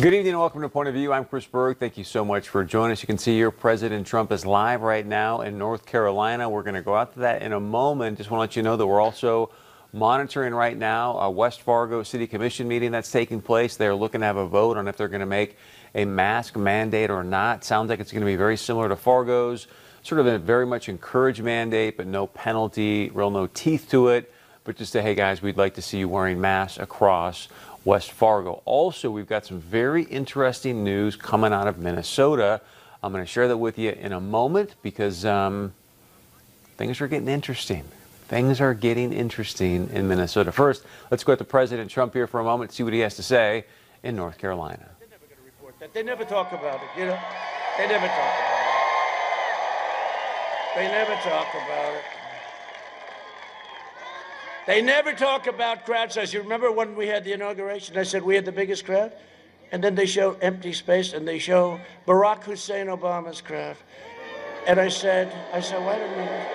Good evening and welcome to Point of View. I'm Chris Berg. Thank you so much for joining us. You can see here President Trump is live right now in North Carolina. We're going to go out to that in a moment. Just want to let you know that we're also monitoring right now a West Fargo City Commission meeting that's taking place. They're looking to have a vote on if they're going to make a mask mandate or not. Sounds like it's going to be very similar to Fargo's, sort of a very much encouraged mandate, but no penalty, real no teeth to it. But just say, hey guys, we'd like to see you wearing masks across West Fargo. Also, we've got some very interesting news coming out of Minnesota. I'm going to share that with you in a moment because um, things are getting interesting. Things are getting interesting in Minnesota. First, let's go to President Trump here for a moment, see what he has to say in North Carolina. They're never going to report that. They never talk about it, you know? They never talk about it. They never talk about it. They never talk about crowd size. You remember when we had the inauguration? I said we had the biggest crowd? And then they show empty space and they show Barack Hussein Obama's crowd. And I said, I said, wait a minute.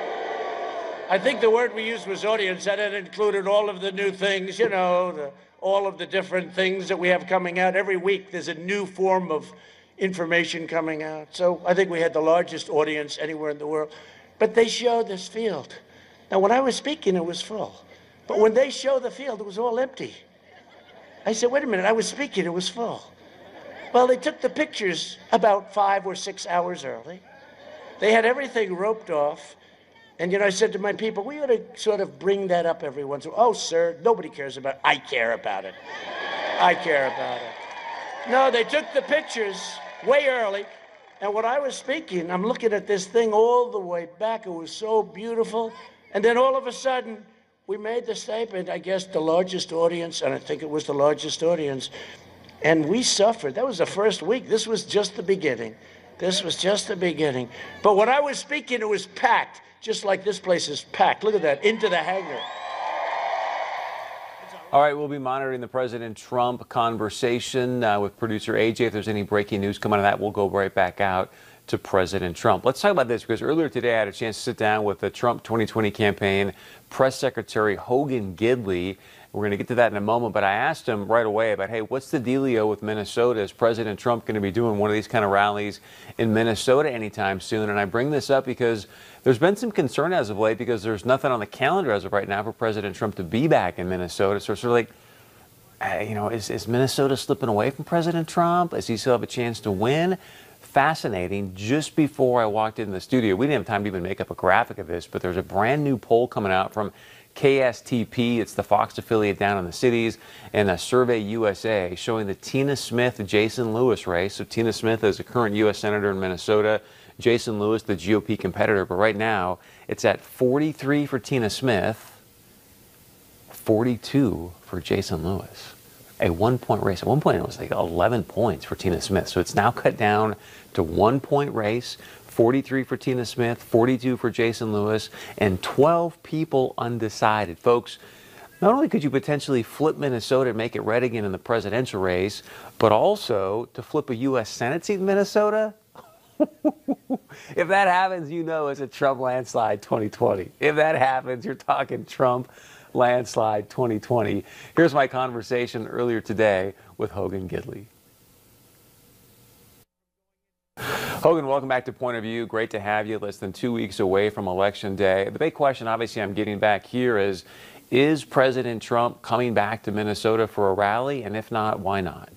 I think the word we used was audience, and it included all of the new things, you know, the, all of the different things that we have coming out. Every week there's a new form of information coming out. So I think we had the largest audience anywhere in the world. But they showed this field. Now, when I was speaking, it was full. But when they showed the field, it was all empty. I said, wait a minute, I was speaking, it was full. Well, they took the pictures about five or six hours early. They had everything roped off. And, you know, I said to my people, we ought to sort of bring that up every once in a while. Oh, sir, nobody cares about it. I care about it. I care about it. No, they took the pictures way early. And when I was speaking, I'm looking at this thing all the way back. It was so beautiful. And then all of a sudden, we made the statement, I guess, the largest audience, and I think it was the largest audience. And we suffered. That was the first week. This was just the beginning. This was just the beginning. But when I was speaking, it was packed, just like this place is packed. Look at that, into the hangar. All right, we'll be monitoring the President Trump conversation uh, with producer AJ. If there's any breaking news coming out of that, we'll go right back out to President Trump. Let's talk about this because earlier today I had a chance to sit down with the Trump 2020 campaign press secretary Hogan Gidley. We're going to get to that in a moment, but I asked him right away about, hey, what's the dealio with Minnesota? Is President Trump going to be doing one of these kind of rallies in Minnesota anytime soon? And I bring this up because there's been some concern as of late because there's nothing on the calendar as of right now for President Trump to be back in Minnesota. So it's sort of like, uh, you know, is, is Minnesota slipping away from President Trump? Does he still have a chance to win? Fascinating. Just before I walked in the studio, we didn't have time to even make up a graphic of this, but there's a brand new poll coming out from KSTP. It's the Fox affiliate down in the cities, and a Survey USA showing the Tina Smith Jason Lewis race. So Tina Smith is a current U.S. senator in Minnesota. Jason Lewis, the GOP competitor, but right now it's at 43 for Tina Smith, 42 for Jason Lewis a one point race. At one point, it was like 11 points for Tina Smith. So it's now cut down to one point race 43 for Tina Smith, 42 for Jason Lewis, and 12 people undecided. Folks, not only could you potentially flip Minnesota and make it red again in the presidential race, but also to flip a U.S. Senate seat in Minnesota. if that happens, you know it's a Trump landslide 2020. If that happens, you're talking Trump landslide 2020. Here's my conversation earlier today with Hogan Gidley. Hogan, welcome back to Point of View. Great to have you. Less than two weeks away from Election Day. The big question, obviously, I'm getting back here is Is President Trump coming back to Minnesota for a rally? And if not, why not?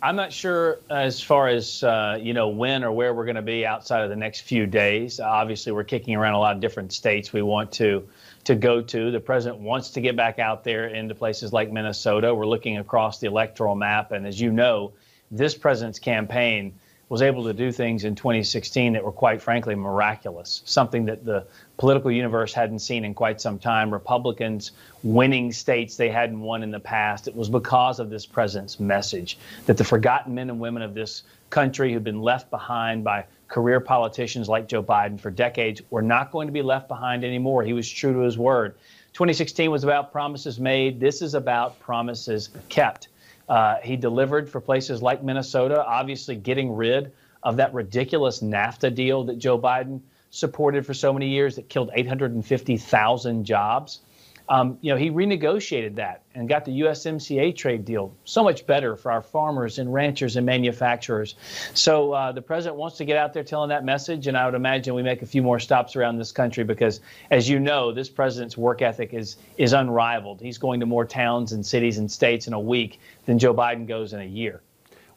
I'm not sure as far as uh, you know when or where we're going to be outside of the next few days. Obviously, we're kicking around a lot of different states we want to to go to. The president wants to get back out there into places like Minnesota. We're looking across the electoral map, and as you know, this president's campaign was able to do things in 2016 that were quite frankly miraculous, something that the political universe hadn't seen in quite some time. Republicans winning states they hadn't won in the past. It was because of this president's message that the forgotten men and women of this country who've been left behind by career politicians like Joe Biden for decades were not going to be left behind anymore. He was true to his word. 2016 was about promises made. This is about promises kept. Uh, he delivered for places like Minnesota, obviously getting rid of that ridiculous NAFTA deal that Joe Biden supported for so many years that killed 850,000 jobs. Um, you know, he renegotiated that and got the USMCA trade deal so much better for our farmers and ranchers and manufacturers. So uh, the president wants to get out there telling that message, and I would imagine we make a few more stops around this country because, as you know, this president's work ethic is is unrivaled. He's going to more towns and cities and states in a week than Joe Biden goes in a year.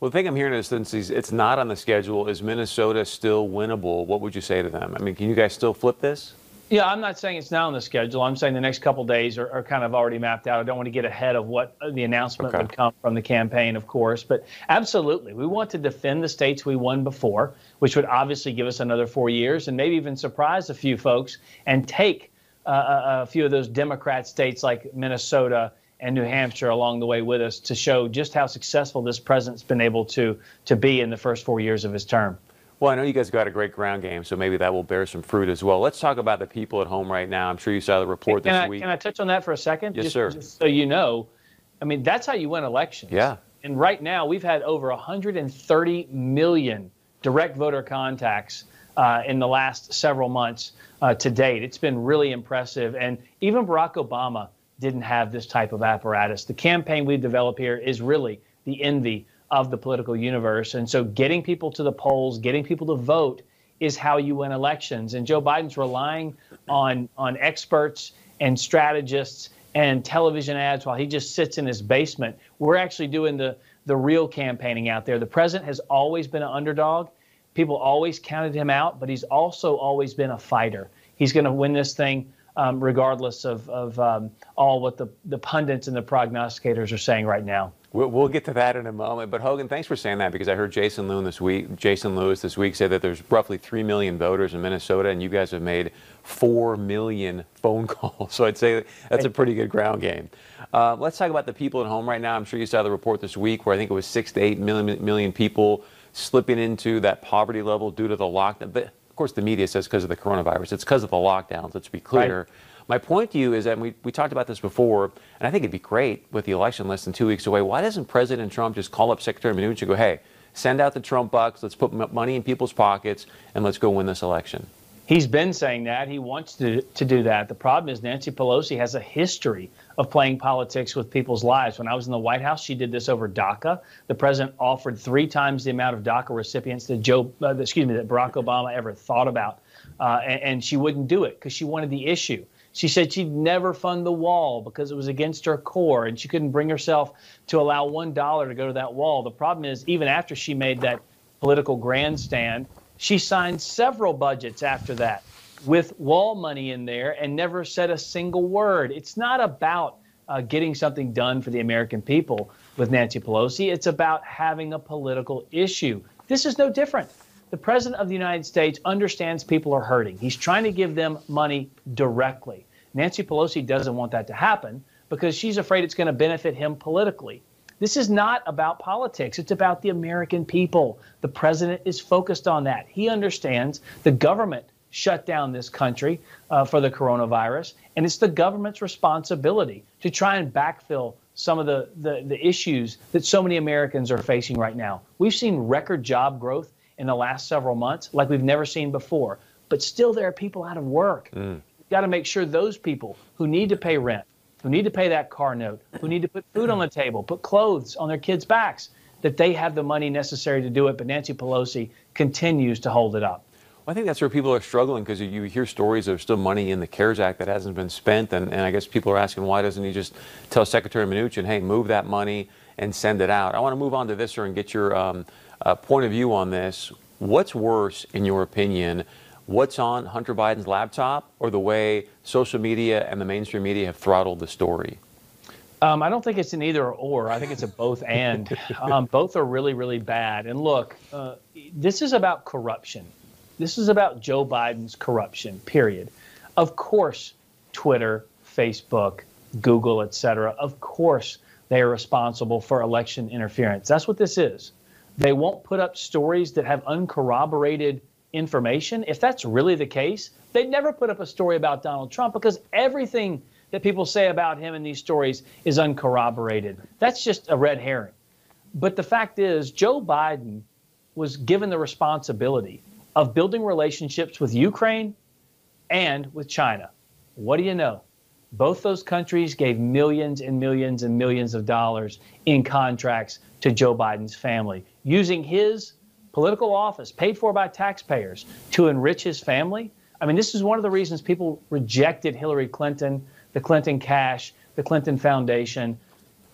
Well, the thing I'm hearing is since it's not on the schedule, is Minnesota still winnable? What would you say to them? I mean, can you guys still flip this? Yeah, I'm not saying it's now on the schedule. I'm saying the next couple days are, are, kind of already mapped out. I don't want to get ahead of what uh, the announcement okay. would come from the campaign, of course. But absolutely, we want to defend the states we won before, which would obviously give us another four years and maybe even surprise a few folks and take uh, a, a few of those Democrat states like Minnesota and New Hampshire along the way with us to show just how successful this president's been able to to be in the first four years of his term. Well, I know you guys got a great ground game, so maybe that will bear some fruit as well. Let's talk about the people at home right now. I'm sure you saw the report can this I, week. Can I touch on that for a second? Yes, just, sir. Just so you know, I mean, that's how you win elections. Yeah. And right now, we've had over 130 million direct voter contacts uh, in the last several months uh, to date. It's been really impressive. And even Barack Obama didn't have this type of apparatus. The campaign we develop here is really the envy of the political universe. And so getting people to the polls, getting people to vote is how you win elections. And Joe Biden's relying on on experts and strategists and television ads while he just sits in his basement. We're actually doing the the real campaigning out there. The president has always been an underdog. People always counted him out, but he's also always been a fighter. He's going to win this thing um, regardless of, of um, all what the, the pundits and the prognosticators are saying right now. We'll, we'll, get to that in a moment. But Hogan, thanks for saying that because I heard Jason Lewis this week. Jason Lewis this week say that there's roughly three million voters in Minnesota, and you guys have made four million phone calls. So I'd say that's a pretty good ground game. Uh, let's talk about the people at home right now. I'm sure you saw the report this week where I think it was six to eight million, million people slipping into that poverty level due to the lockdown. But of course, the media says because of the coronavirus. It's because of the lockdowns. Let's be clear. Right. My point to you is that we, we talked about this before, and I think it'd be great with the election less than two weeks away. Why doesn't President Trump just call up Secretary Mnuchin and go, hey, send out the Trump bucks, let's put money in people's pockets, and let's go win this election? He's been saying that. He wants to, to do that. The problem is Nancy Pelosi has a history of playing politics with people's lives. When I was in the White House, she did this over DACA. The president offered three times the amount of DACA recipients that Joe, uh, excuse me, that Barack Obama ever thought about, uh, and, and she wouldn't do it because she wanted the issue. She said she'd never fund the wall because it was against her core and she couldn't bring herself to allow $1 to go to that wall. The problem is, even after she made that political grandstand, she signed several budgets after that with wall money in there and never said a single word. It's not about uh, getting something done for the American people with Nancy Pelosi, it's about having a political issue. This is no different the President of the United States understands people are hurting. He's trying to give them money directly. Nancy Pelosi doesn't want that to happen because she's afraid it's going to benefit him politically. This is not about politics. It's about the American people. The president is focused on that. He understands the government shut down this country uh, for the coronavirus, and it's the government's responsibility to try and backfill some of the, the, the issues that so many Americans are facing right now. We've seen record job growth in the last several months like we've never seen before. But still, there are people out of work. Mm. We've got to make sure those people who need to pay rent, who need to pay that car note, who need to put food on the table, put clothes on their kids' backs, that they have the money necessary to do it. But Nancy Pelosi continues to hold it up. Well, I think that's where people are struggling because you hear stories of still money in the CARES Act that hasn't been spent. And, and I guess people are asking, why doesn't he just tell Secretary Mnuchin, hey, move that money and send it out? I want to move on to this, sir, and get your um, uh, point of view on this. What's worse, in your opinion? What's on Hunter Biden's laptop or the way social media and the mainstream media have throttled the story? Um, I don't think it's an either or. I think it's a both and. Um, both are really, really bad. And look, uh, this is about corruption. This is about Joe Biden's corruption, period. Of course, Twitter, Facebook, Google, et cetera, of course, they are responsible for election interference. That's what this is. They won't put up stories that have uncorroborated information. If that's really the case, they'd never put up a story about Donald Trump because everything that people say about him in these stories is uncorroborated. That's just a red herring. But the fact is, Joe Biden was given the responsibility of building relationships with Ukraine and with China. What do you know? both those countries gave millions and millions and millions of dollars in contracts to Joe Biden's family, using his political office paid for by taxpayers to enrich his family. I mean, this is one of the reasons people rejected Hillary Clinton, the Clinton cash, the Clinton Foundation.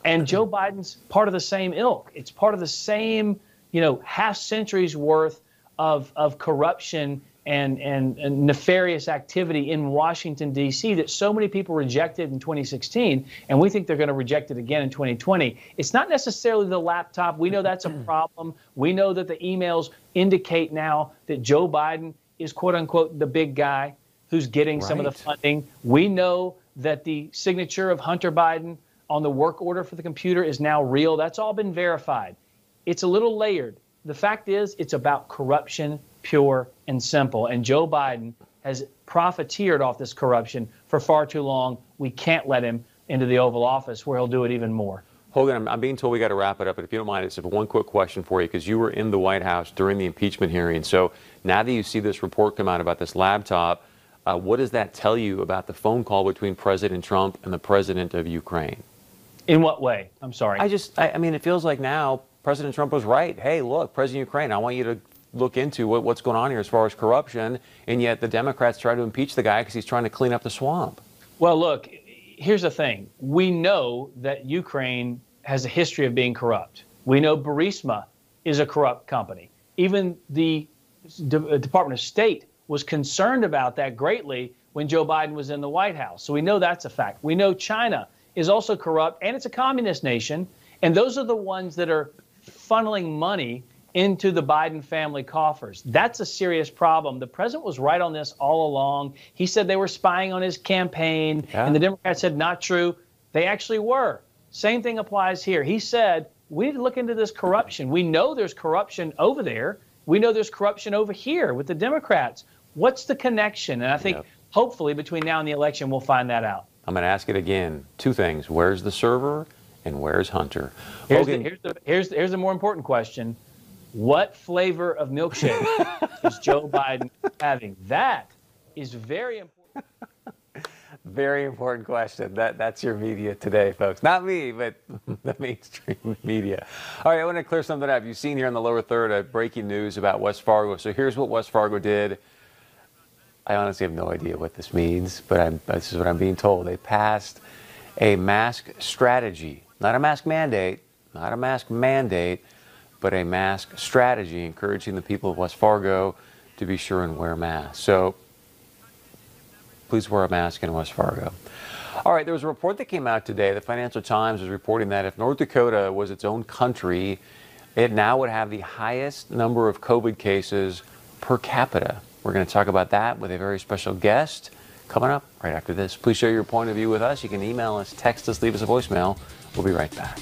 And Joe Biden's part of the same ilk. It's part of the same, you know, half centuries worth of, of corruption and, and, and, nefarious activity in Washington, D.C., that so many people rejected in 2016, and we think they're going to reject it again in 2020. It's not necessarily the laptop. We know that's a problem. We know that the emails indicate now that Joe Biden is, quote unquote, the big guy who's getting right. some of the funding. We know that the signature of Hunter Biden on the work order for the computer is now real. That's all been verified. It's a little layered. The fact is, it's about corruption pure, and simple. And Joe Biden has profiteered off this corruption for far too long. We can't let him into the Oval Office where he'll do it even more. Hogan, I'm, I'm being told we got to wrap it up, but if you don't mind, it's one quick question for you because you were in the White House during the impeachment hearing. So now that you see this report come out about this laptop, uh, what does that tell you about the phone call between President Trump and the president of Ukraine? In what way? I'm sorry. I just, I, I mean, it feels like now President Trump was right. Hey, look, President Ukraine, I want you to look into what, what's going on here as far as corruption, and yet the Democrats try to impeach the guy because he's trying to clean up the swamp. Well, look, here's the thing. We know that Ukraine has a history of being corrupt. We know Burisma is a corrupt company. Even the De- Department of State was concerned about that greatly when Joe Biden was in the White House. So we know that's a fact. We know China is also corrupt and it's a communist nation. And those are the ones that are funneling money into the Biden family coffers. That's a serious problem. The president was right on this all along. He said they were spying on his campaign, yeah. and the Democrats said not true. They actually were. Same thing applies here. He said, we need to look into this corruption. We know there's corruption over there. We know there's corruption over here with the Democrats. What's the connection? And I think hopefully between now and the election, we'll find that out. I'm going to ask it again. Two things. Where's the server and where's Hunter? Here's, the, here's, the, here's, here's the more important question what flavor of milkshake is Joe Biden having? That is very important. Very important question. That that's your media today, folks. Not me, but the mainstream media. All right, I want to clear something up. You've seen here in the lower third a breaking news about West Fargo. So here's what West Fargo did. I honestly have no idea what this means, but I'm, this is what I'm being told. They passed a mask strategy, not a mask mandate, not a mask mandate but a mask strategy, encouraging the people of West Fargo to be sure and wear masks. So please wear a mask in West Fargo. All right, there was a report that came out today. The Financial Times is reporting that if North Dakota was its own country, it now would have the highest number of COVID cases per capita. We're going to talk about that with a very special guest coming up right after this. Please share your point of view with us. You can email us, text us, leave us a voicemail. We'll be right back.